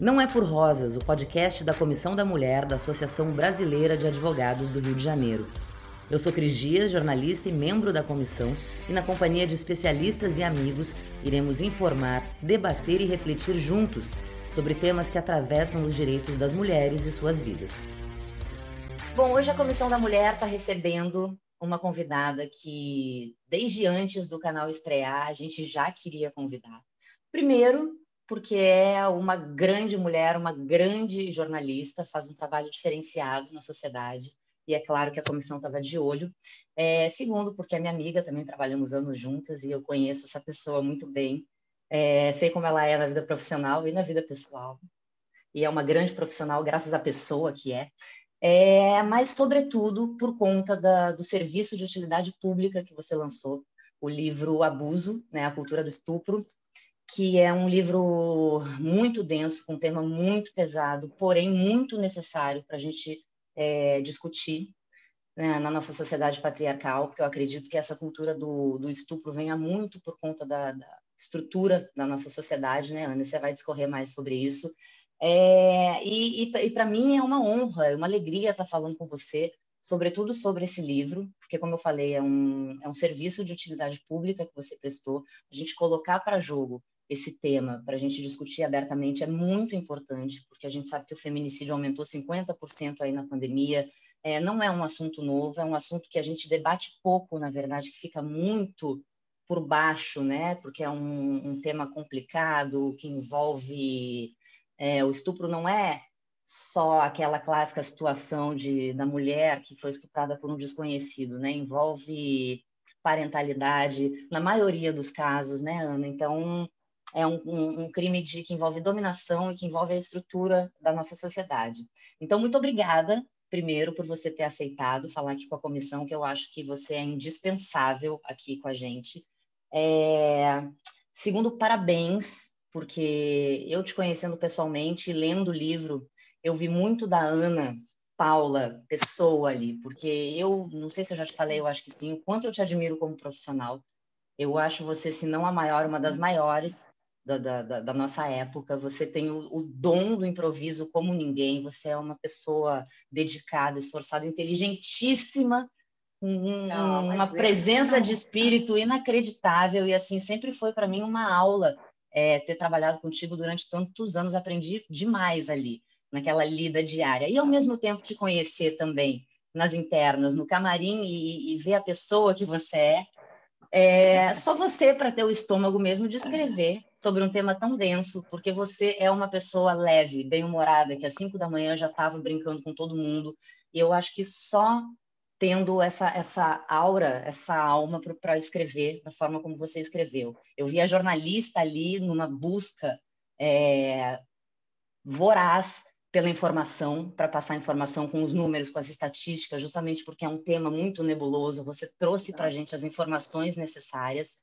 Não é por Rosas, o podcast da Comissão da Mulher da Associação Brasileira de Advogados do Rio de Janeiro. Eu sou Cris Dias, jornalista e membro da comissão, e na companhia de especialistas e amigos, iremos informar, debater e refletir juntos sobre temas que atravessam os direitos das mulheres e suas vidas. Bom, hoje a Comissão da Mulher está recebendo uma convidada que, desde antes do canal estrear, a gente já queria convidar. Primeiro, porque é uma grande mulher, uma grande jornalista, faz um trabalho diferenciado na sociedade, e é claro que a comissão estava de olho. É, segundo, porque é minha amiga, também trabalhamos anos juntas, e eu conheço essa pessoa muito bem, é, sei como ela é na vida profissional e na vida pessoal. E é uma grande profissional, graças à pessoa que é. é mas, sobretudo, por conta da, do serviço de utilidade pública que você lançou, o livro Abuso, né, a cultura do estupro, que é um livro muito denso, com um tema muito pesado, porém muito necessário para a gente é, discutir né, na nossa sociedade patriarcal, porque eu acredito que essa cultura do, do estupro venha muito por conta da, da, estrutura da nossa sociedade, né, Ana? Você vai discorrer mais sobre isso. É, e, e, e para mim é uma honra, é uma alegria estar falando com você, sobretudo sobre esse livro, porque, como eu falei, é um, é um serviço de utilidade pública que você prestou, a gente colocar para jogo esse tema para a gente discutir abertamente é muito importante, porque a gente sabe que o feminicídio aumentou 50% aí na pandemia. É, não é um assunto novo, é um assunto que a gente debate pouco, na verdade, que fica muito por baixo, né? Porque é um, um tema complicado que envolve é, o estupro não é só aquela clássica situação de da mulher que foi estuprada por um desconhecido, né? Envolve parentalidade na maioria dos casos, né, Ana? Então é um, um, um, crime de, que envolve dominação e que envolve a estrutura da nossa sociedade. Então, muito obrigada, primeiro, por você ter aceitado falar aqui com a comissão, que eu acho que você é indispensável aqui com a gente. É... Segundo, parabéns, porque eu te conhecendo pessoalmente, lendo o livro, eu vi muito da Ana Paula, pessoa ali, porque eu, não sei se eu já te falei, eu acho que sim, o quanto eu te admiro como profissional. Eu acho você, se não a maior, uma das maiores da, da, da, nossa época, você tem o, o, dom do improviso como ninguém, você é uma pessoa dedicada, esforçada, inteligentíssima, um, não, uma presença de espírito inacreditável, e assim, sempre foi para mim uma aula é, ter trabalhado contigo durante tantos anos, aprendi demais ali, naquela lida diária, e ao mesmo tempo te conhecer também nas internas, no camarim, e, e ver a pessoa que você é, é só você para ter o estômago mesmo de escrever sobre um tema tão denso, porque você é uma pessoa leve, bem-humorada, que às cinco da manhã já estava brincando com todo mundo. E eu acho que só tendo essa, essa aura, essa alma para escrever da forma como você escreveu. Eu vi a jornalista ali numa busca é, voraz pela informação, para passar informação com os números, com as estatísticas, justamente porque é um tema muito nebuloso. Você trouxe para a gente as informações necessárias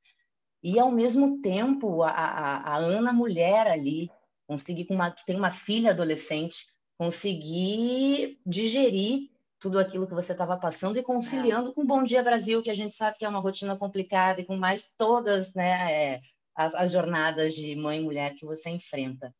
e ao mesmo tempo a, a, a Ana mulher ali conseguir com uma que tem uma filha adolescente conseguir digerir tudo aquilo que você estava passando e conciliando é. com Bom Dia Brasil que a gente sabe que é uma rotina complicada e com mais todas né é, as, as jornadas de mãe e mulher que você enfrenta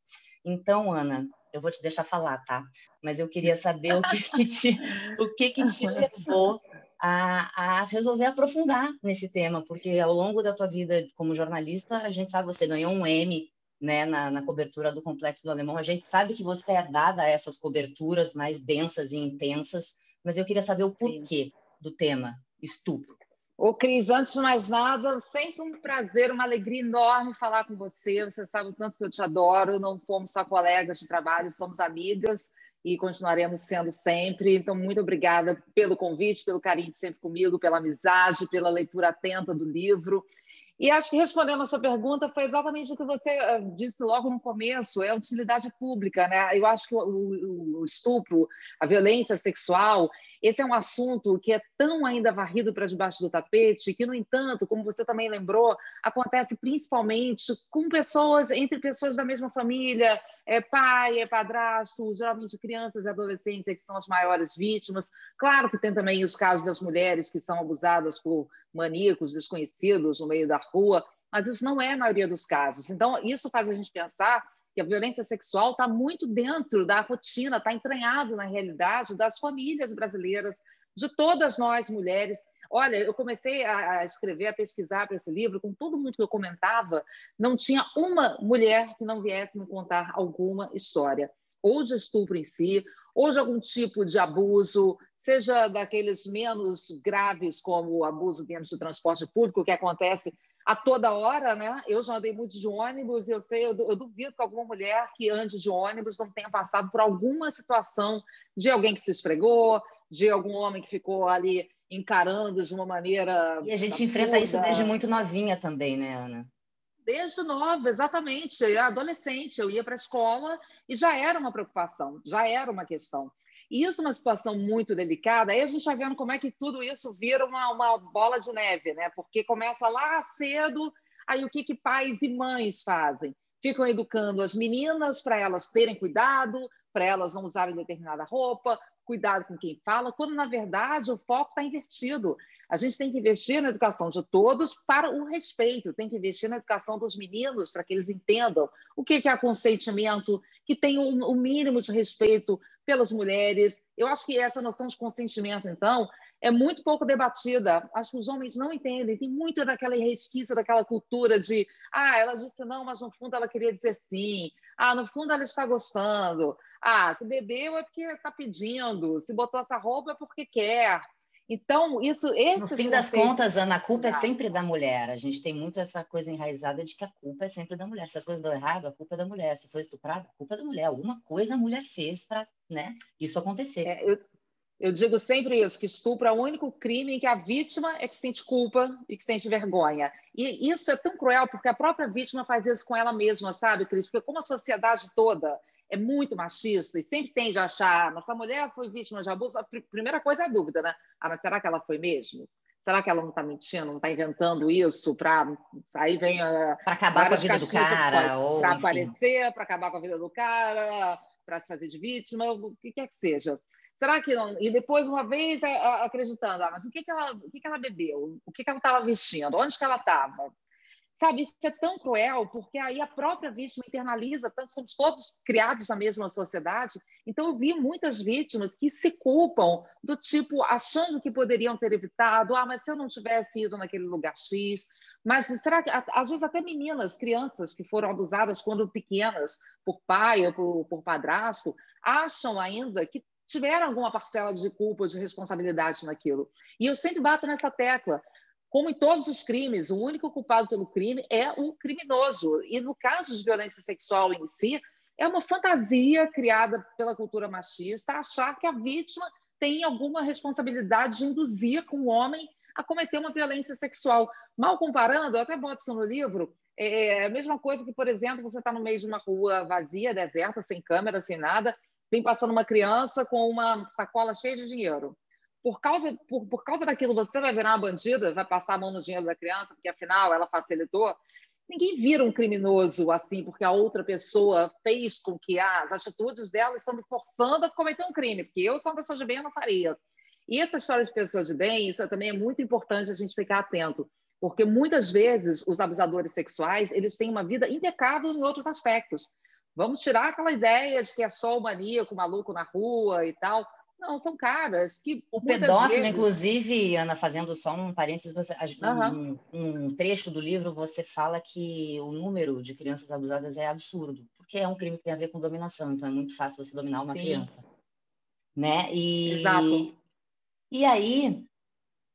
então Ana eu vou te deixar falar tá mas eu queria saber o que, que te o que que te levou a, a resolver aprofundar nesse tema, porque ao longo da tua vida como jornalista, a gente sabe, você ganhou um M né, na, na, cobertura do Complexo do Alemão. A gente sabe que você é dada a essas coberturas mais densas e intensas, mas eu queria saber o porquê do tema estupro. Ô, Cris, antes de mais nada, sempre um prazer, uma alegria enorme falar com você. Você sabe o tanto que eu te adoro. Não fomos só colegas de trabalho, somos amigas e continuaremos sendo sempre. Então, muito obrigada pelo convite, pelo carinho de sempre comigo, pela amizade, pela leitura atenta do livro. E acho que respondendo a sua pergunta foi exatamente o que você eh, disse logo no começo, é utilidade pública, né? Eu acho que o, o, estupro, a violência sexual, esse é um assunto que é tão ainda varrido para debaixo do tapete, que no entanto, como você também lembrou, acontece principalmente com pessoas entre pessoas da mesma família, é pai, é padrasto, geralmente crianças e adolescentes é que são as maiores vítimas. Claro que tem também os casos das mulheres que são abusadas por maníacos desconhecidos no meio da rua, mas isso não é a maioria dos casos. Então, isso faz a gente pensar que a violência sexual está muito dentro da rotina, está entranhado na realidade das famílias brasileiras, de todas nós mulheres. Olha, eu comecei a, escrever, a pesquisar para esse livro, com todo mundo que eu comentava, não tinha uma mulher que não viesse me contar alguma história, ou de estupro em si, ou de algum tipo de abuso, seja daqueles menos graves, como o abuso dentro do transporte público, que acontece a toda hora, né? Eu já andei muito de ônibus e eu sei, eu, duvido que alguma mulher que ande de ônibus não tenha passado por alguma situação de alguém que se esfregou, de algum homem que ficou ali encarando de uma maneira. E a gente absurda. enfrenta isso desde muito novinha também, né, Ana? Desde nova, exatamente. Adolescente, eu ia para a escola e já era uma preocupação, já era uma questão. E isso é uma situação muito delicada. Aí a gente está vendo como é que tudo isso vira uma, uma bola de neve, né? Porque começa lá cedo, aí o que, que pais e mães fazem? Ficam educando as meninas para elas terem cuidado, para elas não usarem determinada roupa, cuidado com quem fala, quando na verdade o foco está invertido. A gente tem que investir na educação de todos para o respeito, tem que investir na educação dos meninos para que eles entendam o que é consentimento, que tem o mínimo de respeito pelas mulheres. Eu acho que essa noção de consentimento, então, é muito pouco debatida. Acho que os homens não entendem. Tem muito daquela resquício, daquela cultura de ah, ela disse não, mas no fundo ela queria dizer sim. Ah, no fundo ela está gostando. Ah, se bebeu é porque está pedindo. Se botou essa roupa é porque quer. Então, isso. No fim das contas, Ana, a culpa é sempre da mulher. A gente tem muito essa coisa enraizada de que a culpa é sempre da mulher. Se as coisas dão errado, a culpa é da mulher. Se foi estuprada, a culpa é da mulher. Alguma coisa a mulher fez para né, isso acontecer. É, eu, eu digo sempre isso, que estupro é o único crime em que a vítima é que sente culpa e que sente vergonha. E isso é tão cruel porque a própria vítima faz isso com ela mesma, sabe, Cris? Porque como a sociedade toda é muito machista e sempre tende a achar, ah, mas essa mulher foi vítima de abuso, a primeira coisa é a dúvida, né? Ah, mas será que ela foi mesmo? Será que ela não está mentindo, não está inventando isso para aí vem para acabar com a vida do cara, para aparecer, para acabar com a vida do cara, para se fazer de vítima, o que quer que seja. Será que não? E depois, uma vez, acreditando, ah, mas o que, que, ela, o que, que ela bebeu? O que, que ela estava vestindo? Onde que ela estava? Sabe, isso é tão cruel, porque aí a própria vítima internaliza, tanto somos todos criados na mesma sociedade. Então, eu vi muitas vítimas que se culpam do tipo, achando que poderiam ter evitado, ah, mas se eu não tivesse ido naquele lugar X. Mas será que, às vezes, até meninas, crianças que foram abusadas quando pequenas, por pai ou por, por padrasto, acham ainda que tiveram alguma parcela de culpa, de responsabilidade naquilo. E eu sempre bato nessa tecla. Como em todos os crimes, o único culpado pelo crime é o criminoso. E no caso de violência sexual em si, é uma fantasia criada pela cultura machista achar que a vítima tem alguma responsabilidade de induzir com o homem a cometer uma violência sexual. Mal comparando, eu até boto isso no livro, é a mesma coisa que, por exemplo, você está no meio de uma rua vazia, deserta, sem câmera, sem nada, vem passando uma criança com uma sacola cheia de dinheiro. Por causa, por, por causa daquilo, você vai virar uma bandida, vai passar a mão no dinheiro da criança, porque afinal ela facilitou. Ninguém vira um criminoso assim, porque a outra pessoa fez com que as atitudes dela estão me forçando a cometer um crime, porque eu sou uma pessoa de bem, eu não faria. E essa história de pessoas de bem, isso também é muito importante a gente ficar atento, porque muitas vezes os abusadores sexuais eles têm uma vida impecável em outros aspectos. Vamos tirar aquela ideia de que é só o maníaco, o maluco na rua e tal. Não, são caras que. O pedófilo, vezes... inclusive, Ana, fazendo só um parênteses, você, uhum. um, um, trecho do livro você fala que o número de crianças abusadas é absurdo, porque é um crime que tem a ver com dominação, então é muito fácil você dominar uma Sim. criança. Né? E, Exato. E aí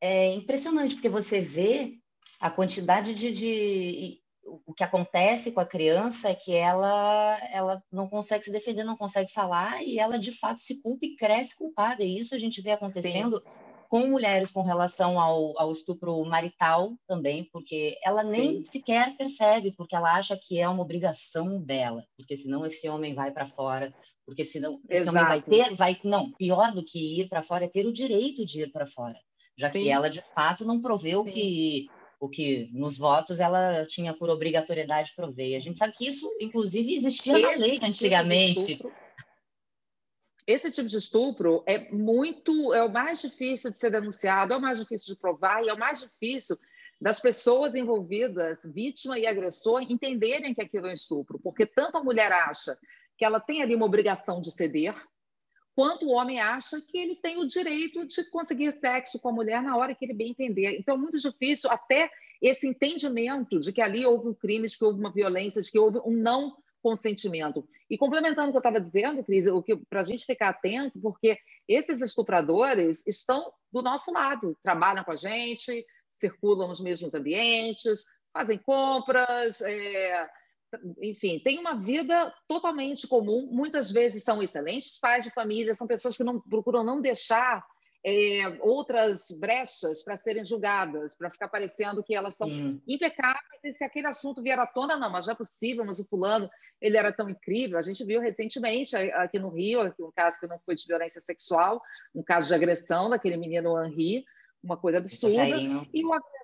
é impressionante, porque você vê a quantidade de, de o que acontece com a criança é que ela, ela não consegue se defender, não consegue falar e ela de fato se culpa e cresce culpada. E isso a gente vê acontecendo Sim. com mulheres com relação ao, ao estupro marital também, porque ela nem Sim. sequer percebe, porque ela acha que é uma obrigação dela, porque senão esse homem vai para fora, porque senão esse Exato. homem vai ter, vai não, pior do que ir para fora é ter o direito de ir para fora, já Sim. que ela de fato não proveu que o que nos votos ela tinha por obrigatoriedade prover. A gente sabe que isso, inclusive, existia Esse na lei tipo antigamente. Tipo Esse tipo de estupro é muito, é o mais difícil de ser denunciado, é o mais difícil de provar e é o mais difícil das pessoas envolvidas, vítima e agressor, entenderem que aquilo é um estupro, porque tanto a mulher acha que ela tem ali uma obrigação de ceder, quanto o homem acha que ele tem o direito de conseguir sexo com a mulher na hora que ele bem entender. Então, é muito difícil até esse entendimento de que ali houve um crime, de que houve uma violência, de que houve um não consentimento. E complementando o que eu estava dizendo, Cris, para a gente ficar atento, porque esses estupradores estão do nosso lado, trabalham com a gente, circulam nos mesmos ambientes, fazem compras, é, enfim, têm uma vida totalmente comum. Muitas vezes são excelentes pais de família, são pessoas que não procuram não deixar é, outras brechas para serem julgadas, para ficar parecendo que elas são Sim. impecáveis e se aquele assunto vier à tona, não, mas já é possível, mas o fulano, ele era tão incrível. A gente viu recentemente aqui no Rio, um caso que não foi de violência sexual, um caso de agressão daquele menino Henri, uma coisa absurda, e o agressor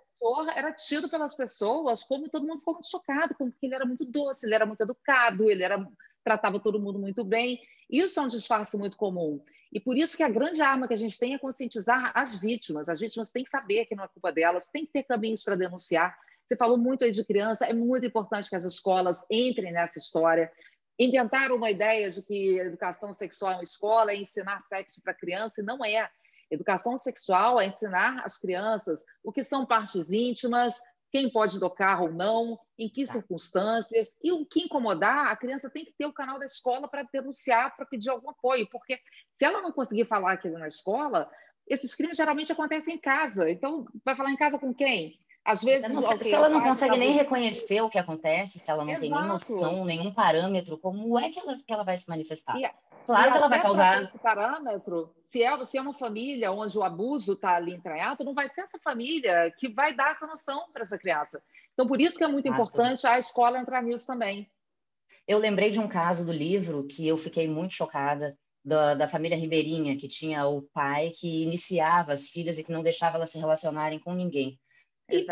era tido pelas pessoas como todo mundo ficou muito chocado, como que ele era muito doce, ele era muito educado, ele era tratava todo mundo muito bem. Isso é um disfarce muito comum. E por isso que a grande arma que a gente tem é conscientizar as vítimas. As vítimas têm que saber que não é culpa delas, têm que ter caminhos para denunciar. Você falou muito aí de criança, é muito importante que as escolas entrem nessa história. Inventaram uma ideia de que educação sexual é uma escola, é ensinar sexo para criança, e não é. Educação sexual é ensinar as crianças o que são partes íntimas, quem pode tocar ou não, em que tá. circunstâncias, e o que incomodar, a criança tem que ter o canal da escola para denunciar, para pedir algum apoio, porque se ela não conseguir falar aquilo na escola, esses crimes geralmente acontecem em casa. Então, vai falar em casa com quem? Às vezes, não, okay, se ela não consegue tá nem reconhecer o que acontece, se ela não Exato. tem nem noção, nenhum parâmetro, como é que ela, que ela vai se manifestar? E, claro que ela vai causar. Esse parâmetro, se é, se é uma família onde o abuso está ali entranhado, não vai ser essa família que vai dar essa noção para essa criança. Então, por isso que é muito importante a escola entrar nisso também. Eu lembrei de um caso do livro que eu fiquei muito chocada, da, da, família Ribeirinha, que tinha o pai que iniciava as filhas e que não deixava elas se relacionarem com ninguém.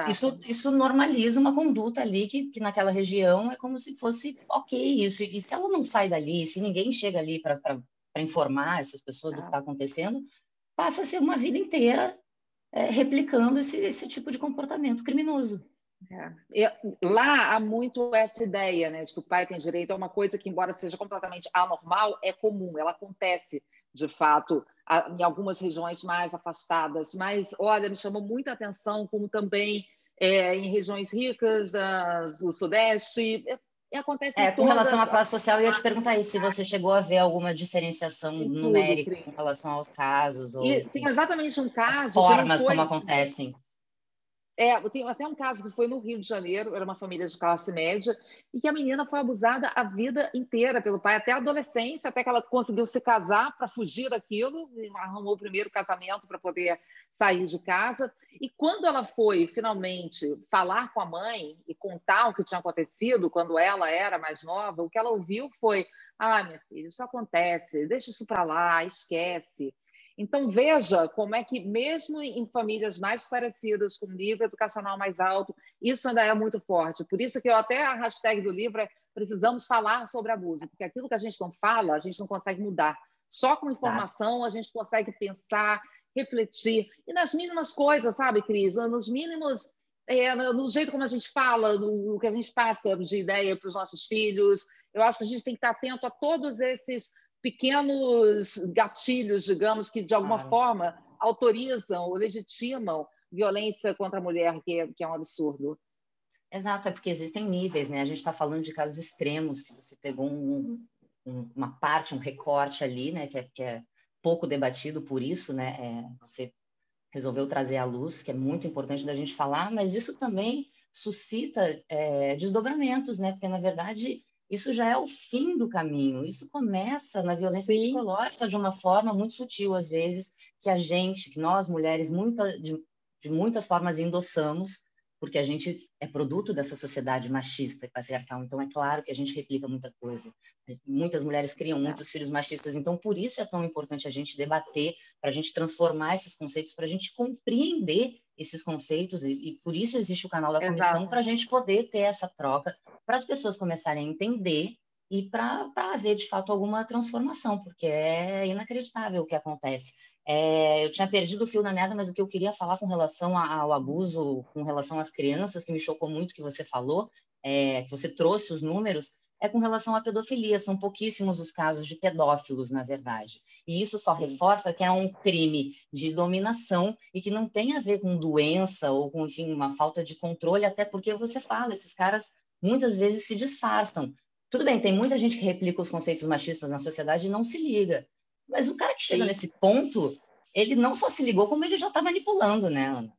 Isso, isso normaliza uma conduta ali que, que naquela região é como se fosse ok isso. E se ela não sai dali, se ninguém chega ali para informar essas pessoas do que está acontecendo, passa a ser uma vida inteira é, replicando esse, esse tipo de comportamento criminoso. É. lá há muito essa ideia né, de que o pai tem direito a uma coisa que, embora seja completamente anormal, é comum, ela acontece de fato em algumas regiões mais afastadas. Mas, olha, me chamou muita atenção como também é, em regiões ricas das, do Sudeste. É, acontece é, com relação à classe social, eu ia te perguntar isso, se você chegou a ver alguma diferenciação numérica com relação aos casos. Ou, e, tem exatamente um caso. As formas foi... como acontecem. É, tem até um caso que foi no Rio de Janeiro, era uma família de classe média, e que a menina foi abusada a vida inteira pelo pai, até a adolescência, até que ela conseguiu se casar para fugir daquilo, arrumou o primeiro casamento para poder sair de casa. E quando ela foi finalmente falar com a mãe e contar o que tinha acontecido quando ela era mais nova, o que ela ouviu foi: ah, minha filha, isso acontece, deixa isso para lá, esquece. Então, veja como é que, mesmo em famílias mais esclarecidas, com nível educacional mais alto, isso ainda é muito forte. Por isso que eu, até a hashtag do livro é precisamos falar sobre abuso, porque aquilo que a gente não fala, a gente não consegue mudar. Só com informação a gente consegue pensar, refletir. E nas mínimas coisas, sabe, Cris? Nos mínimos é, no jeito como a gente fala, no, que a gente passa de ideia para os nossos filhos. Eu acho que a gente tem que estar atento a todos esses pequenos gatilhos, digamos, que de alguma forma autorizam ou legitimam violência contra a mulher, que é, que é um absurdo. Exato, é porque existem níveis, né? A gente está falando de casos extremos, que você pegou um, um, uma parte, um recorte ali, né? Que é, que é pouco debatido por isso, né? É, você resolveu trazer à luz, que é muito importante da gente falar, mas isso também suscita é, desdobramentos, né? Porque, na verdade, isso já é o fim do caminho. Isso começa na violência Sim. psicológica de uma forma muito sutil, às vezes, que a gente, que nós mulheres, muita, de, de muitas formas endossamos, porque a gente é produto dessa sociedade machista e patriarcal. Então, é claro que a gente replica muita coisa. Muitas mulheres criam muitos filhos machistas. Então, por isso é tão importante a gente debater, para a gente transformar esses conceitos, para a gente compreender esses conceitos. E, e, por isso existe o canal da comissão, para a gente poder ter essa troca, para as pessoas começarem a entender e para haver, de fato, alguma transformação, porque é inacreditável o que acontece. É, eu tinha perdido o fio da meada, mas o que eu queria falar com relação ao abuso, com relação às crianças, que me chocou muito que você falou, é, que você trouxe os números, é com relação à pedofilia. São pouquíssimos os casos de pedófilos, na verdade. E isso só reforça que é um crime de dominação e que não tem a ver com doença ou com enfim, uma falta de controle, até porque você fala, esses caras muitas vezes se disfarçam. Tudo bem, tem muita gente que replica os conceitos machistas na sociedade e não se liga. Mas o cara que chega Sim. nesse ponto, ele não só se ligou, como ele já está manipulando, né, Ana?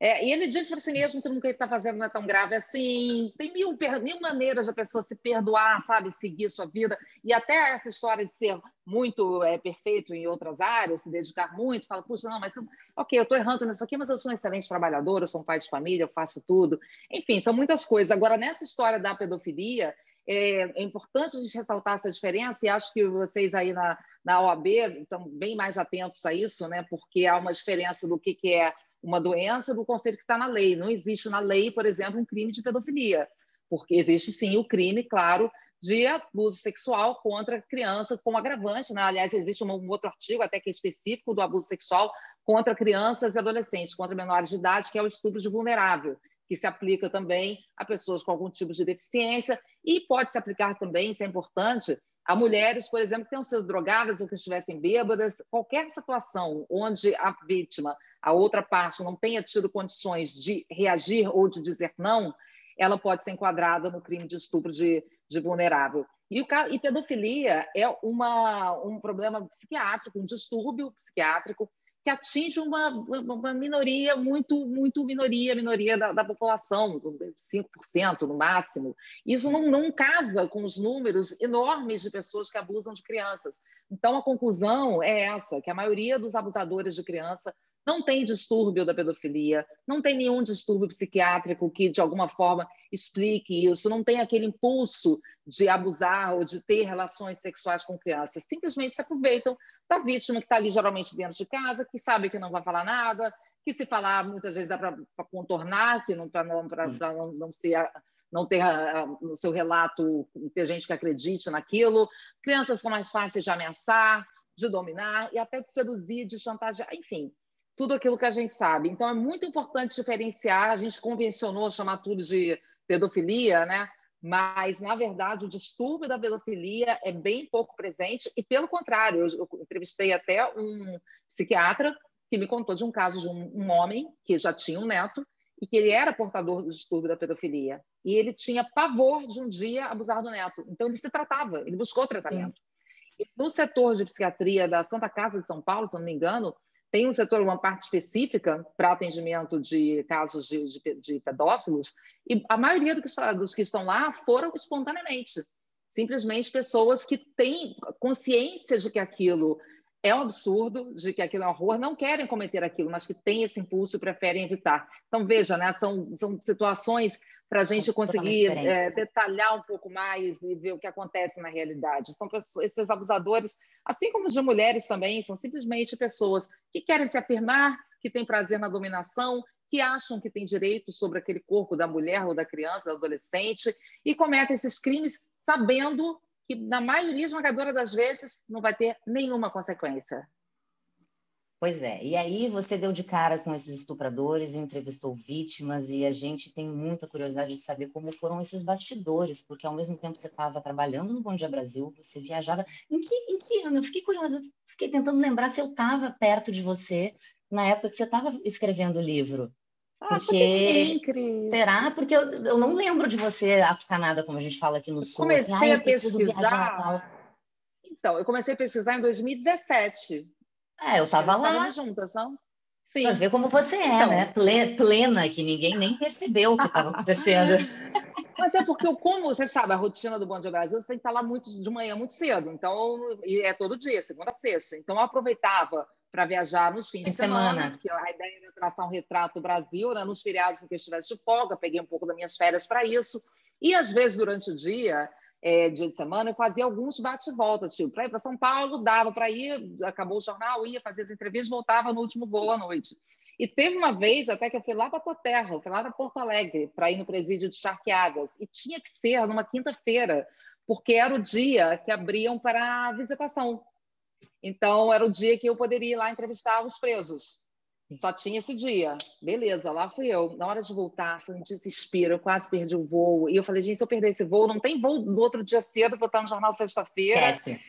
É, e ele diz para si mesmo que o que ele está fazendo não é tão grave assim. Tem mil, mil maneiras da pessoa se perdoar, sabe, seguir sua vida. E até essa história de ser muito é, perfeito em outras áreas, se dedicar muito, fala, puxa, não, mas ok, eu estou errando nisso aqui, mas eu sou um excelente trabalhador, eu sou um pai de família, eu faço tudo. Enfim, são muitas coisas. Agora, nessa história da pedofilia, é, é, importante a gente ressaltar essa diferença e acho que vocês aí na, na OAB estão bem mais atentos a isso, né? porque há uma diferença do que, que é uma doença do conceito que está na lei. Não existe na lei, por exemplo, um crime de pedofilia, porque existe sim o crime, claro, de abuso sexual contra criança com agravante. Né? Aliás, existe um, outro artigo até que é específico do abuso sexual contra crianças e adolescentes, contra menores de idade, que é o estupro de vulnerável que se aplica também a pessoas com algum tipo de deficiência e pode se aplicar também, isso é importante, a mulheres, por exemplo, que tenham sido drogadas ou que estivessem bêbadas, qualquer situação onde a vítima, a outra parte, não tenha tido condições de reagir ou de dizer não, ela pode ser enquadrada no crime de estupro de, de vulnerável. E, o, e pedofilia é uma, um problema psiquiátrico, um distúrbio psiquiátrico que atinge uma, uma minoria, muito, muito minoria, minoria da, da população, 5% no máximo. Isso não, não casa com os números enormes de pessoas que abusam de crianças. Então, a conclusão é essa, que a maioria dos abusadores de criança não tem distúrbio da pedofilia, não tem nenhum distúrbio psiquiátrico que, de alguma forma, explique isso, não tem aquele impulso de abusar ou de ter relações sexuais com crianças. Simplesmente se aproveitam da vítima que está ali, geralmente, dentro de casa, que sabe que não vai falar nada, que se falar, muitas vezes dá para contornar, que não, para não, não, não ser não ter no seu relato ter gente que acredite naquilo, crianças são mais fáceis de ameaçar, de dominar e até de seduzir, de chantagear, enfim tudo aquilo que a gente sabe. Então, é muito importante diferenciar. A gente convencionou chamar tudo de pedofilia, né? Mas, na verdade, o distúrbio da pedofilia é bem pouco presente, e, pelo contrário, eu, entrevistei até um psiquiatra que me contou de um caso de um, um homem que já tinha um neto e que ele era portador do distúrbio da pedofilia. E ele tinha pavor de um dia abusar do neto. Então, ele se tratava, ele buscou tratamento. Sim. E no setor de psiquiatria da Santa Casa de São Paulo, se não me engano, tem um setor, uma parte específica para atendimento de casos de, de, de, pedófilos, e a maioria dos que estão lá foram espontaneamente. Simplesmente pessoas que têm consciência de que aquilo é um absurdo, de que aquilo é um horror, não querem cometer aquilo, mas que têm esse impulso e preferem evitar. Então, veja, né, são, são situações para a gente conseguir é, detalhar um pouco mais e ver o que acontece na realidade. São pessoas, esses abusadores, assim como de mulheres também, são simplesmente pessoas que querem se afirmar, que têm prazer na dominação, que acham que têm direito sobre aquele corpo da mulher ou da criança, do adolescente, e cometem esses crimes sabendo que, na maioria esmagadora das vezes, não vai ter nenhuma consequência. Pois é, e aí você deu de cara com esses estupradores, entrevistou vítimas, e a gente tem muita curiosidade de saber como foram esses bastidores, porque ao mesmo tempo você estava trabalhando no Bom Dia Brasil, você viajava. Em que, em que ano? Eu fiquei curiosa, fiquei tentando lembrar se eu estava perto de você na época que você estava escrevendo o livro. Porque... Sim, Cris. Será? Porque eu, eu não lembro de você atucanada, como a gente fala aqui no Sul. Comecei assim, a pesquisar. Então, eu comecei a pesquisar em 2017. É, eu estava lá. juntas, não? Sim. Pra ver como você é, então, né? Plena, que ninguém nem percebeu o que estava acontecendo. Mas é porque, como você sabe, a rotina do Bom Dia Brasil, você tem que estar lá muito de manhã, muito cedo. Então, e é todo dia, segunda a sexta. Então, eu aproveitava para viajar nos fins de semana, semana, porque a ideia era traçar um retrato Brasil, né? nos feriados em que eu estivesse de folga, peguei um pouco das minhas férias para isso. E, às vezes, durante o dia, é, dia de semana, eu fazia alguns bate-voltas, tipo, para ir para São Paulo, dava para ir, acabou o jornal, ia fazer as entrevistas, voltava no último voo à noite. E teve uma vez até que eu fui lá para a tua terra, eu fui lá para Porto Alegre, para ir no presídio de Charqueadas, e tinha que ser numa quinta-feira, porque era o dia que abriam para visitação. Então, era o dia que eu poderia ir lá entrevistar os presos. Só tinha esse dia. Beleza, lá fui eu. Na hora de voltar, foi um desespero, eu quase perdi o voo. E eu falei, gente, se eu perder esse voo, não tem voo no outro dia cedo, vou estar no jornal sexta-feira. Esquece.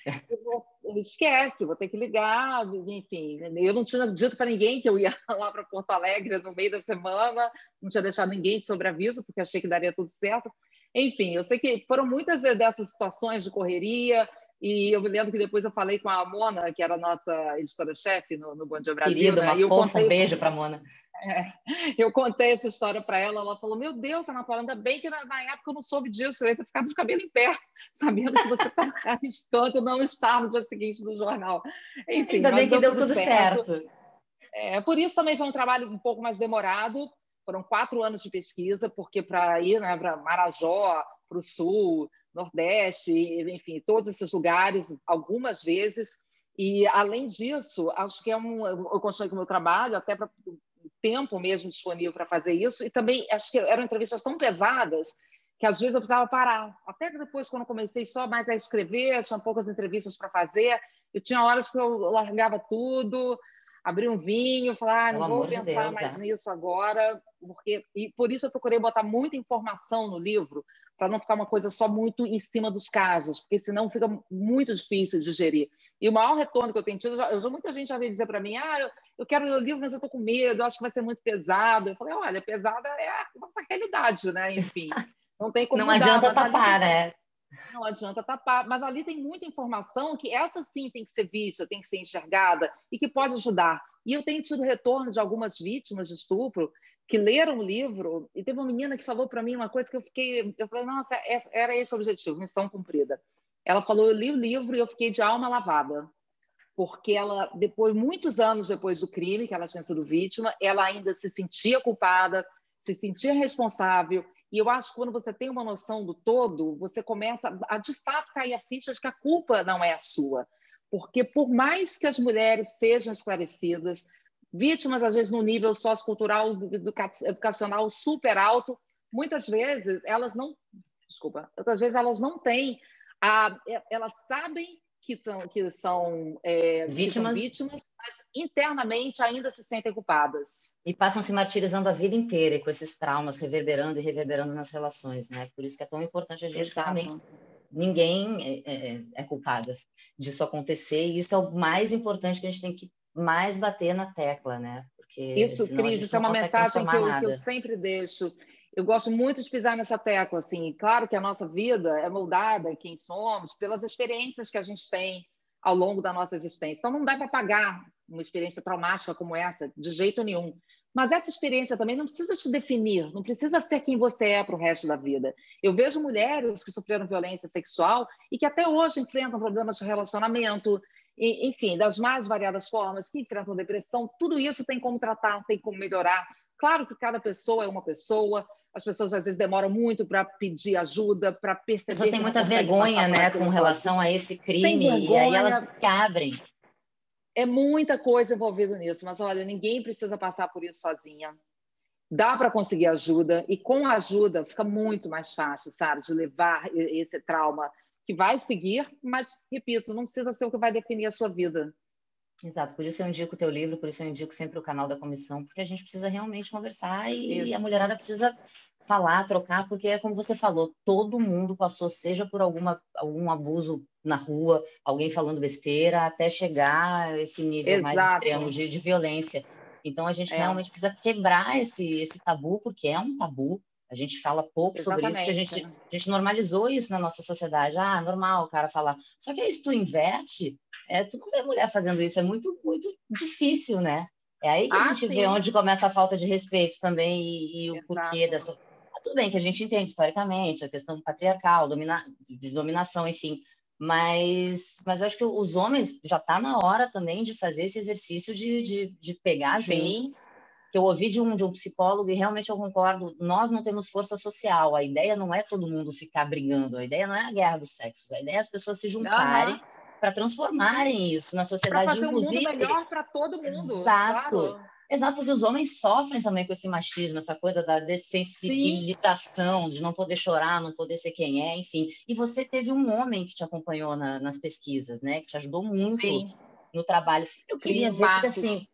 Esquece, vou ter que ligar, enfim. Eu não tinha dito para ninguém que eu ia lá para Porto Alegre no meio da semana, não tinha deixado ninguém de sobreaviso, porque achei que daria tudo certo. Enfim, eu sei que foram muitas dessas situações de correria, e eu me lembro que depois eu falei com a Mona, que era a nossa editora-chefe no, no Bom Dia Brasil. Querida, né? uma eu fofa, contei... um beijo para a Mona. É, eu contei essa história para ela, ela falou: Meu Deus, Ana Paula, ainda bem que na, na, época eu não soube disso, eu ia ter ficado de cabelo em pé, sabendo que você estava arriscando não estar no dia seguinte do jornal. Enfim, ainda bem que deu tudo certo. certo. É, por isso também foi um trabalho um pouco mais demorado, foram quatro anos de pesquisa, porque para ir né, para Marajó, para o Sul, Nordeste, enfim, todos esses lugares, algumas vezes. E, além disso, acho que é um. Eu construí com o meu trabalho, até para tempo mesmo disponível para fazer isso. E também acho que eram entrevistas tão pesadas que às vezes eu precisava parar. Até depois, quando comecei só mais a escrever, tinha poucas entrevistas para fazer, eu tinha horas que eu largava tudo, abria um vinho, falava, ah, não vou pensar de mais é. nisso agora, porque e por isso eu procurei botar muita informação no livro, para não ficar uma coisa só muito em cima dos casos, porque senão fica muito difícil de gerir. E o maior retorno que eu tenho tido, eu já, muita gente já veio dizer para mim, ah, eu, eu quero ler o livro, mas eu estou com medo, eu acho que vai ser muito pesado. Eu falei, olha, pesada é a nossa realidade, né? Enfim, não tem como Não adianta tapar, né? Não adianta tapar, mas ali tem muita informação que essa sim tem que ser vista, tem que ser enxergada e que pode ajudar. E eu tenho tido retorno de algumas vítimas de estupro que leram o livro, e teve uma menina que falou para mim uma coisa que eu fiquei, eu falei, nossa, era esse o objetivo, missão cumprida. Ela falou, eu li o livro e eu fiquei de alma lavada, porque ela, depois, muitos anos depois do crime, que ela tinha sido vítima, ela ainda se sentia culpada, se sentia responsável, e eu acho que quando você tem uma noção do todo, você começa a, de fato, cair a ficha de que a culpa não é a sua. Porque, por mais que as mulheres sejam esclarecidas, vítimas, às vezes, no nível sociocultural, educacional super alto, muitas vezes elas não, desculpa, muitas vezes elas não têm, a, elas sabem que são, que são, é, vítimas. Que são vítimas, mas internamente ainda se sentem culpadas. E passam se martirizando a vida inteira com esses traumas reverberando e reverberando nas relações, né? Por isso que é tão importante a gente realmente ninguém é, é, é culpada disso acontecer e isso é o mais importante que a gente tem que mais bater na tecla, né? Porque isso, Cris, isso é uma mensagem que eu, que eu, sempre deixo. Eu gosto muito de pisar nessa tecla, assim. Claro que a nossa vida é moldada, quem somos, pelas experiências que a gente tem ao longo da nossa existência. Então, não dá para pagar uma experiência traumática como essa, de jeito nenhum. Mas essa experiência também não precisa te definir, não precisa ser quem você é para o resto da vida. Eu vejo mulheres que sofreram violência sexual e que até hoje enfrentam problemas de relacionamento, enfim, das mais variadas formas, que enfrentam depressão, tudo isso tem como tratar, tem como melhorar. Claro que cada pessoa é uma pessoa, as pessoas às vezes demoram muito para pedir ajuda, para perceber. As pessoas têm muita vergonha, né, com relação a esse crime, e aí elas se abrem. É muita coisa envolvida nisso, mas olha, ninguém precisa passar por isso sozinha. Dá para conseguir ajuda, e com a ajuda fica muito mais fácil, sabe, de levar esse trauma que vai seguir, mas, repito, não precisa ser o que vai definir a sua vida. Exato, por isso eu indico o teu livro, por isso eu indico sempre o canal da comissão, porque a gente precisa realmente conversar e, e a mulherada precisa falar, trocar, porque é como você falou, todo mundo passou, seja por alguma, algum abuso na rua, alguém falando besteira, até chegar a esse nível Exato. mais extremo de, de violência. Então a gente é. realmente precisa quebrar esse, esse tabu, porque é um tabu, a gente fala pouco Exatamente. sobre isso, porque a gente, a gente normalizou isso na nossa sociedade. Ah, normal o cara falar. Só que aí, se tu inverte, é, tu não vê mulher fazendo isso, é muito, muito difícil, né? É aí que ah, a gente sim. vê onde começa a falta de respeito também e, e o porquê dessa. Ah, tudo bem que a gente entende historicamente a questão patriarcal, domina... de dominação, enfim. Mas, mas eu acho que os homens já está na hora também de fazer esse exercício de, de, de pegar sim. junto que eu ouvi de um, de um psicólogo e realmente eu concordo, nós não temos força social, a ideia não é todo mundo ficar brigando, a ideia não é a guerra dos sexos, a ideia é as pessoas se juntarem uhum. para transformarem isso na sociedade, pra fazer inclusive. Um mundo melhor para todo mundo. Exato. Claro. Exato, porque os homens sofrem também com esse machismo, essa coisa da dessensibilização, Sim. de não poder chorar, não poder ser quem é, enfim. E você teve um homem que te acompanhou na, nas pesquisas, né? Que te ajudou muito Sim. no trabalho. Eu queria Sim, ver, porque assim,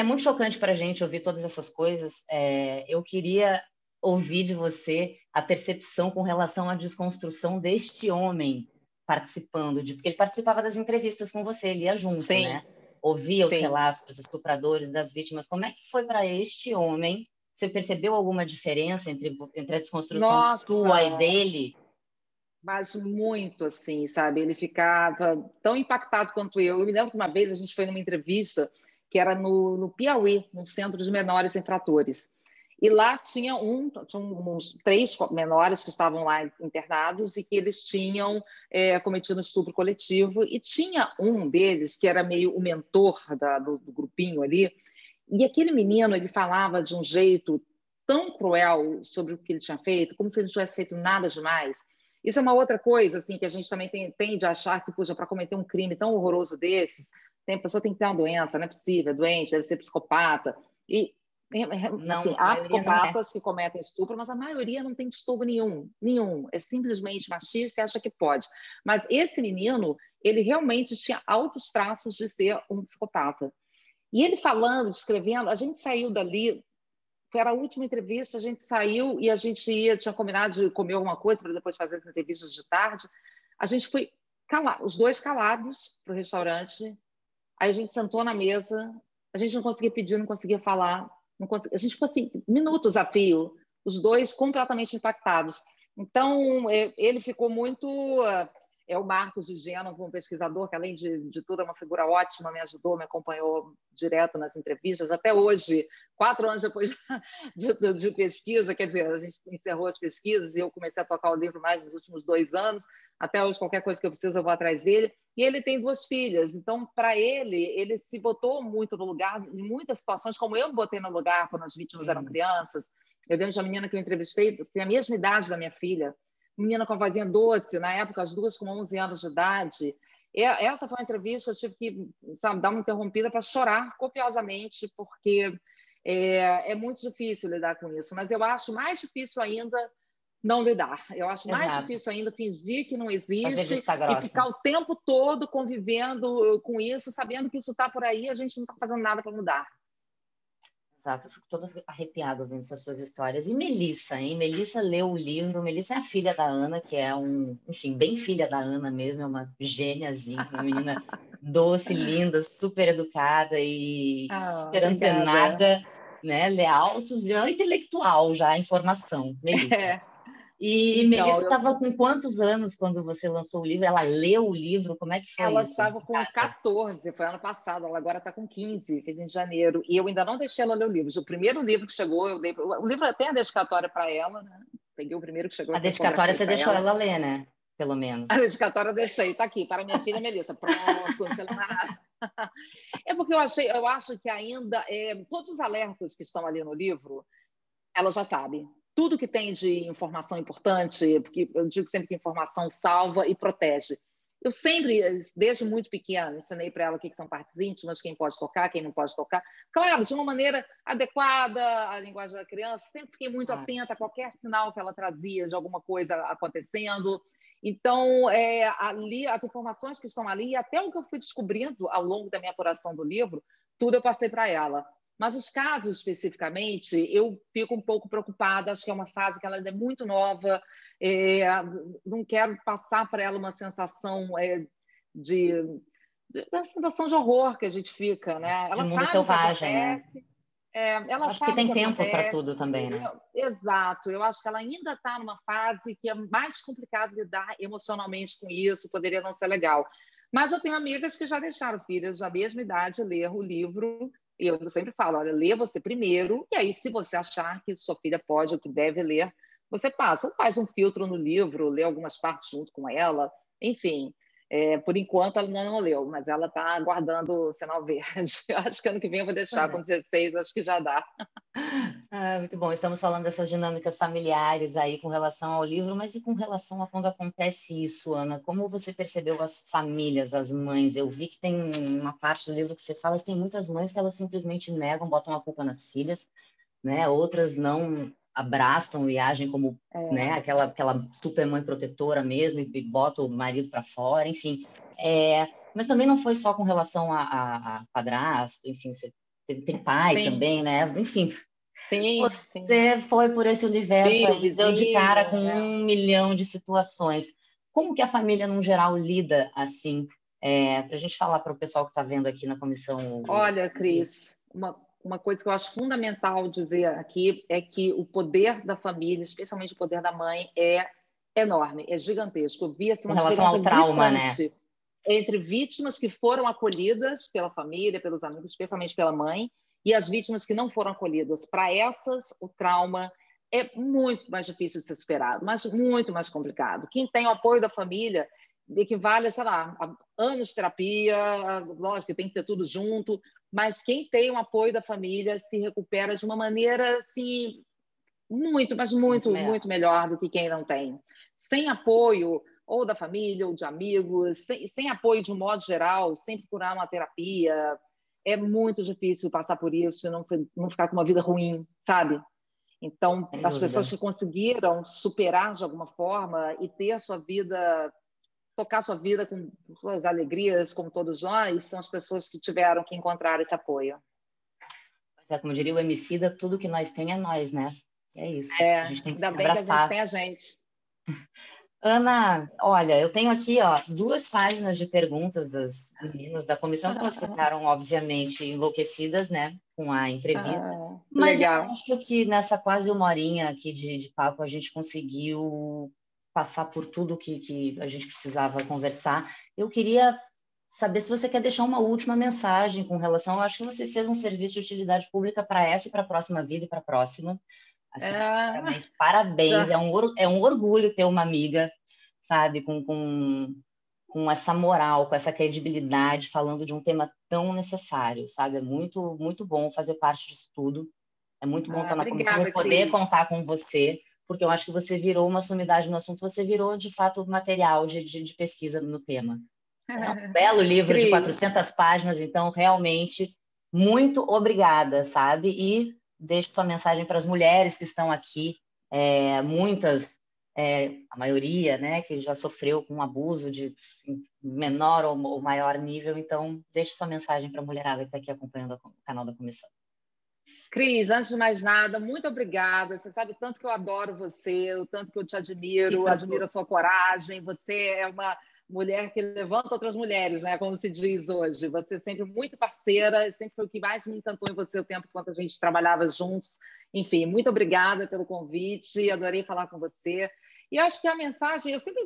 é muito chocante para a gente ouvir todas essas coisas. É, eu queria ouvir de você a percepção com relação à desconstrução deste homem participando, de, porque ele participava das entrevistas com você, ele ia junto, Sim. né? ouvia os Sim. relatos dos estupradores, das vítimas. Como é que foi para este homem? Você percebeu alguma diferença entre, entre a desconstrução Nossa. sua e dele? Mas muito, assim, sabe? Ele ficava tão impactado quanto eu. Eu me lembro que uma vez a gente foi numa entrevista que era no, no Piauí, no Centro de Menores Infratores. E lá tinha um, tinha uns três menores que estavam lá internados e que eles tinham é, cometido estupro coletivo. E tinha um deles que era meio o mentor da, do, do grupinho ali. E aquele menino ele falava de um jeito tão cruel sobre o que ele tinha feito, como se ele não tivesse feito nada demais. Isso é uma outra coisa assim que a gente também tem, a achar que, puxa, para cometer um crime tão horroroso desses, tem, a pessoa tem que ter uma doença, não é possível, é doente, deve ser psicopata. E é, é, não, assim, há é. psicopatas é. que cometem estupro, mas a maioria não tem estupro nenhum, nenhum. É simplesmente machista e acha que pode. Mas esse menino, ele realmente tinha altos traços de ser um psicopata. E ele falando, escrevendo, a gente saiu dali, foi a última entrevista, a gente saiu e a gente ia, tinha combinado de comer alguma coisa para depois fazer as entrevistas de tarde. A gente foi calado, os dois calados para o restaurante. Aí a gente sentou na mesa, a gente não conseguia pedir, não conseguia falar a gente ficou assim, minutos a fio, os dois completamente impactados. Então, é, ele ficou muito. É o Marcos de Gênova, um pesquisador que, além de, de tudo, é uma figura ótima, me ajudou, me acompanhou direto nas entrevistas. Até hoje, quatro anos depois de, de, pesquisa, quer dizer, a gente encerrou as pesquisas e eu comecei a tocar o livro mais nos últimos dois anos. Até hoje, qualquer coisa que eu preciso, eu vou atrás dele. E ele tem duas filhas, então, para ele, ele se botou muito no lugar, em muitas situações, como eu me botei no lugar quando as vítimas eram crianças. Eu lembro de uma menina que eu entrevistei, que tem a mesma idade da minha filha, menina com a vozinha doce, na época, as duas com 11 anos de idade. E essa foi uma entrevista que eu tive que sabe, dar uma interrompida para chorar copiosamente, porque é, é muito difícil lidar com isso. Mas eu acho mais difícil ainda não lidar. Eu acho Exato. mais difícil ainda fingir que não existe e ficar o tempo todo convivendo com isso, sabendo que isso está por aí, a gente não está fazendo nada para mudar. Exato, eu fico toda arrepiada ouvindo essas suas histórias. E Melissa, hein? Melissa leu o livro. Melissa é a filha da Ana, que é um, enfim, bem filha da Ana mesmo, é uma gêniazinha, uma menina doce, linda, super educada e oh, super obrigada. antenada, né? Leal, altos, intelectual já, informação. Melissa. É. E então, Melissa estava eu... com quantos anos quando você lançou o livro? Ela leu o livro? Como é que foi ela estava com 14, foi ano passado. Ela agora está com 15, fez em janeiro. E eu ainda não deixei ela ler o livro. O primeiro livro que chegou, eu dei... O livro tem a dedicatória para ela, né? Peguei o primeiro que chegou. A dedicatória você deixou ela. ela ler, né? Pelo menos. A dedicatória eu deixei, está aqui, para minha filha Melissa. Pronto, É porque eu achei, eu acho que ainda é, todos os alertas que estão ali no livro, ela já sabe tudo que tem de informação importante, porque eu digo sempre que informação salva e protege. Eu sempre, desde muito pequena, ensinei para ela o que são partes íntimas, quem pode tocar, quem não pode tocar. Claro, de uma maneira adequada à linguagem da criança, sempre fiquei muito ah. atenta a qualquer sinal que ela trazia de alguma coisa acontecendo. Então, é, ali, as informações que estão ali, e até o que eu fui descobrindo ao longo da minha apuração do livro, tudo eu passei para ela. Mas os casos especificamente, eu fico um pouco preocupada, acho que é uma fase que ela é muito nova, é, não quero passar para ela uma sensação é, de, de, uma sensação de horror que a gente fica, né? Ela de mundo selvagem, né? É, ela acho que tem que tempo para tudo também, né? Eu, exato. Eu acho que ela ainda está numa fase que é mais complicado lidar emocionalmente com isso, poderia não ser legal. Mas eu tenho amigas que já deixaram filhas da mesma idade ler o livro eu sempre falo, olha, lê você primeiro, e aí se você achar que sua filha pode ou que deve ler, você passa, ou faz um filtro no livro, lê algumas partes junto com ela, enfim. É, por enquanto, ela não leu, mas ela está aguardando o sinal verde. Eu acho que ano que vem eu vou deixar, é. com 16, acho que já dá. Ah, muito bom. Estamos falando dessas dinâmicas familiares aí com relação ao livro, mas e com relação a quando acontece isso, Ana? Como você percebeu as famílias, as mães? Eu vi que tem uma parte do livro que você fala que tem muitas mães que elas simplesmente negam, botam a culpa nas filhas, né? Outras não abraçam e agem como é. né, aquela, aquela super mãe protetora mesmo e, e bota o marido para fora, enfim. É, mas também não foi só com relação a, a, a padrasto, enfim, você tem, tem pai sim. também, né? Enfim. Sim, você sim. foi por esse universo sim, aí, deu de cara com um milhão de situações. Como que a família, no geral, lida assim? É, para a gente falar para o pessoal que está vendo aqui na comissão. Olha, Cris, uma uma coisa que eu acho fundamental dizer aqui é que o poder da família, especialmente o poder da mãe, é enorme, é gigantesco. Eu vi assim, uma em relação ao trauma, né? Entre vítimas que foram acolhidas pela família, pelos amigos, especialmente pela mãe, e as vítimas que não foram acolhidas. Para essas, o trauma é muito mais difícil de ser superado, mas muito mais complicado. Quem tem o apoio da família equivale, sei lá, a anos de terapia, lógico que tem que ter tudo junto, mas quem tem o apoio da família se recupera de uma maneira assim muito, mas muito, muito, muito melhor do que quem não tem. Sem apoio ou da família ou de amigos, sem, sem apoio de um modo geral, sem procurar uma terapia, é muito difícil passar por isso e não, não ficar com uma vida ruim, sabe? Então, as pessoas que conseguiram superar de alguma forma e ter a sua vida tocar sua vida com suas alegrias, como todos nós, são as pessoas que tiveram que encontrar esse apoio. Mas é, como diria o Emicida, tudo que nós tem é nós, né? É isso. É, a gente tem que ainda bem abraçar. que a gente tem a gente. Ana, olha, eu tenho aqui ó, duas páginas de perguntas das meninas da comissão, que elas ficaram, obviamente, enlouquecidas, né, com a entrevista. Ah, Mas legal. eu acho que nessa quase uma horinha aqui de, de papo a gente conseguiu passar por tudo que, que a gente precisava conversar. Eu queria saber se você quer deixar uma última mensagem com relação. Eu acho que você fez um serviço de utilidade pública para essa e para a próxima vida e para a próxima. Assim, é... Parabéns, é um, é um orgulho ter uma amiga, sabe, com, com, com essa moral, com essa credibilidade, falando de um tema tão necessário, sabe? É muito, muito bom fazer parte disso tudo. É muito bom ah, estar na obrigada, comissão e poder Cris. contar com você porque eu acho que você virou uma sumidade no assunto, você virou, de fato, material de, de, de pesquisa no tema. É um belo livro de 400 páginas, então, realmente, muito obrigada, sabe? E deixo sua mensagem para as mulheres que estão aqui, é, muitas, é, a maioria, né, que já sofreu com abuso de menor ou, ou maior nível, então, deixe sua mensagem para a mulherada que está aqui acompanhando o canal da comissão. Cris, antes de mais nada, muito obrigada. Você sabe o tanto que eu adoro você, o tanto que eu te admiro, admiro a sua coragem. Você é uma mulher que levanta outras mulheres, né? Como se diz hoje. Você é sempre muito parceira, sempre foi o que mais me encantou em você o tempo quanto a gente trabalhava juntos. Enfim, muito obrigada pelo convite, adorei falar com você. E acho que a mensagem, eu sempre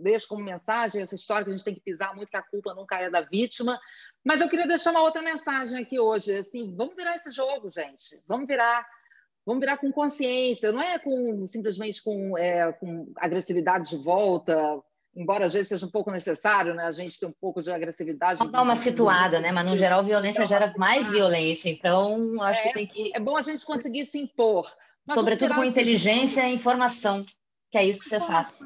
deixo como mensagem essa história que a gente tem que pisar muito que a culpa nunca é da vítima, mas eu queria deixar uma outra mensagem aqui hoje, assim, vamos virar esse jogo, gente. Vamos virar, vamos virar com consciência. Não é com simplesmente com, é, com agressividade de volta, embora às vezes seja um pouco necessário, né? A gente ter um pouco de agressividade. Vamos dar uma situada, né? Mas no geral violência gera mais violência, então acho é, que tem que. É bom a gente conseguir se impor. Sobretudo com inteligência e informação, que é isso que você faz.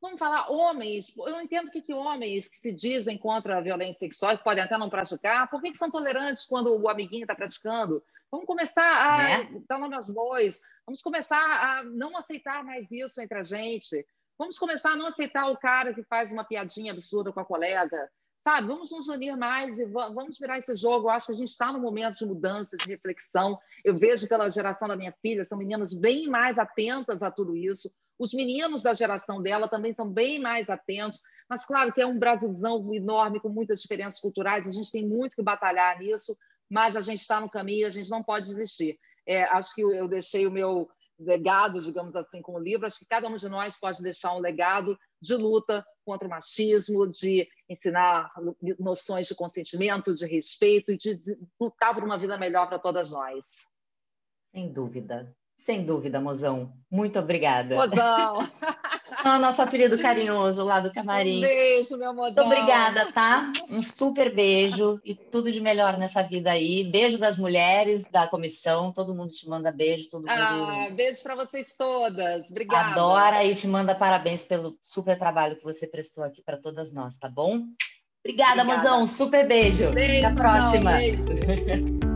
Vamos falar homens. Eu não entendo que, que homens que se dizem contra a violência sexual, que podem até não praticar, por que, que são tolerantes quando o amiguinho está praticando? Vamos começar a né? dar nome aos bois. Vamos começar a não aceitar mais isso entre a gente. Vamos começar a não aceitar o cara que faz uma piadinha absurda com a colega. Sabe, vamos nos unir mais e vamos virar esse jogo. Eu acho que a gente está num momento de mudança, de reflexão. Eu vejo pela geração da minha filha, são meninas bem mais atentas a tudo isso. Os meninos da geração dela também são bem mais atentos, mas claro que é um Brasilzão enorme, com muitas diferenças culturais, a gente tem muito que batalhar nisso, mas a gente está no caminho, a gente não pode desistir. É, acho que eu deixei o meu legado, digamos assim, com o livro, acho que cada um de nós pode deixar um legado de luta contra o machismo, de ensinar noções de consentimento, de respeito e de, lutar por uma vida melhor para todas nós. Sem dúvida. Sem dúvida, mozão. Muito obrigada. Mozão. O nosso apelido carinhoso lá do camarim. Um beijo, meu mozão. Muito obrigada, tá? Um super beijo e tudo de melhor nessa vida aí. Beijo das mulheres da comissão. Todo mundo te manda beijo. Todo mundo... Ah, beijo para vocês todas. Obrigada. Adora e te manda parabéns pelo super trabalho que você prestou aqui para todas nós, tá bom? Obrigada, Obrigada. mozão. Super beijo. beijo Até a próxima. Não, beijo.